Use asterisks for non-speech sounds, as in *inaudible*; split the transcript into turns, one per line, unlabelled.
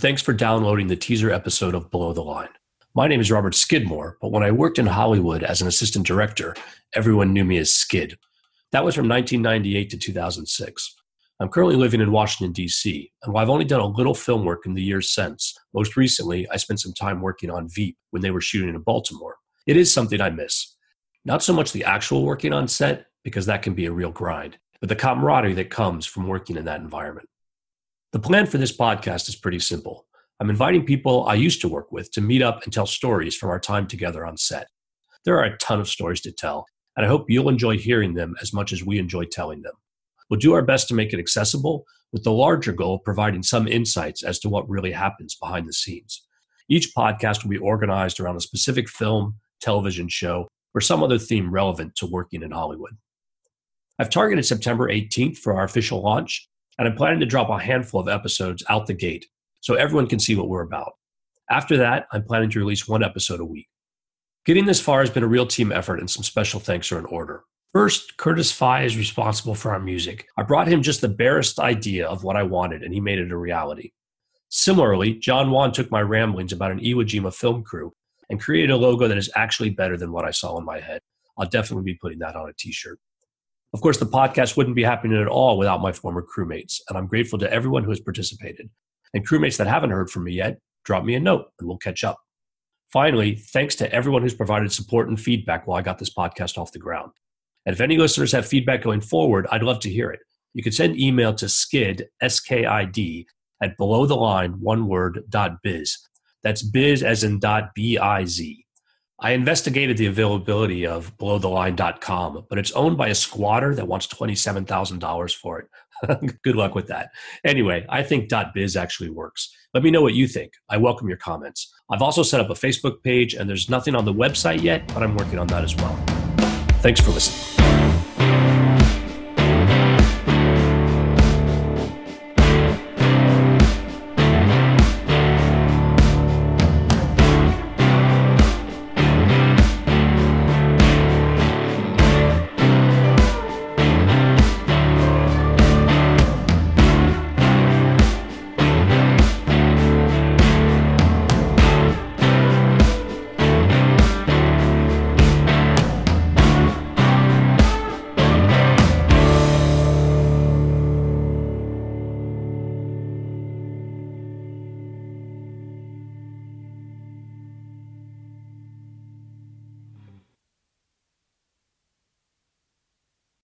thanks for downloading the teaser episode of Below the Line. My name is Robert Skidmore, but when I worked in Hollywood as an assistant director, everyone knew me as Skid. That was from 1998 to 2006. I'm currently living in Washington, D.C., and while I've only done a little film work in the years since, most recently I spent some time working on Veep when they were shooting in Baltimore. It is something I miss. Not so much the actual working on set, because that can be a real grind, but the camaraderie that comes from working in that environment. The plan for this podcast is pretty simple. I'm inviting people I used to work with to meet up and tell stories from our time together on set. There are a ton of stories to tell, and I hope you'll enjoy hearing them as much as we enjoy telling them. We'll do our best to make it accessible with the larger goal of providing some insights as to what really happens behind the scenes. Each podcast will be organized around a specific film, television show, or some other theme relevant to working in Hollywood. I've targeted September 18th for our official launch, and I'm planning to drop a handful of episodes out the gate so everyone can see what we're about. After that, I'm planning to release one episode a week. Getting this far has been a real team effort, and some special thanks are in order. First, Curtis Fye is responsible for our music. I brought him just the barest idea of what I wanted, and he made it a reality. Similarly, John Wan took my ramblings about an Iwo Jima film crew and created a logo that is actually better than what I saw in my head. I'll definitely be putting that on a t shirt. Of course, the podcast wouldn't be happening at all without my former crewmates, and I'm grateful to everyone who has participated. And crewmates that haven't heard from me yet, drop me a note and we'll catch up. Finally, thanks to everyone who's provided support and feedback while I got this podcast off the ground. And if any listeners have feedback going forward, I'd love to hear it. You can send email to skid, S-K-I-D, at below the line, one word, dot biz. That's biz as in dot B-I-Z. I investigated the availability of belowtheline.com, but it's owned by a squatter that wants $27,000 for it. *laughs* Good luck with that. Anyway, I think .biz actually works. Let me know what you think. I welcome your comments. I've also set up a Facebook page and there's nothing on the website yet, but I'm working on that as well. Thanks for listening.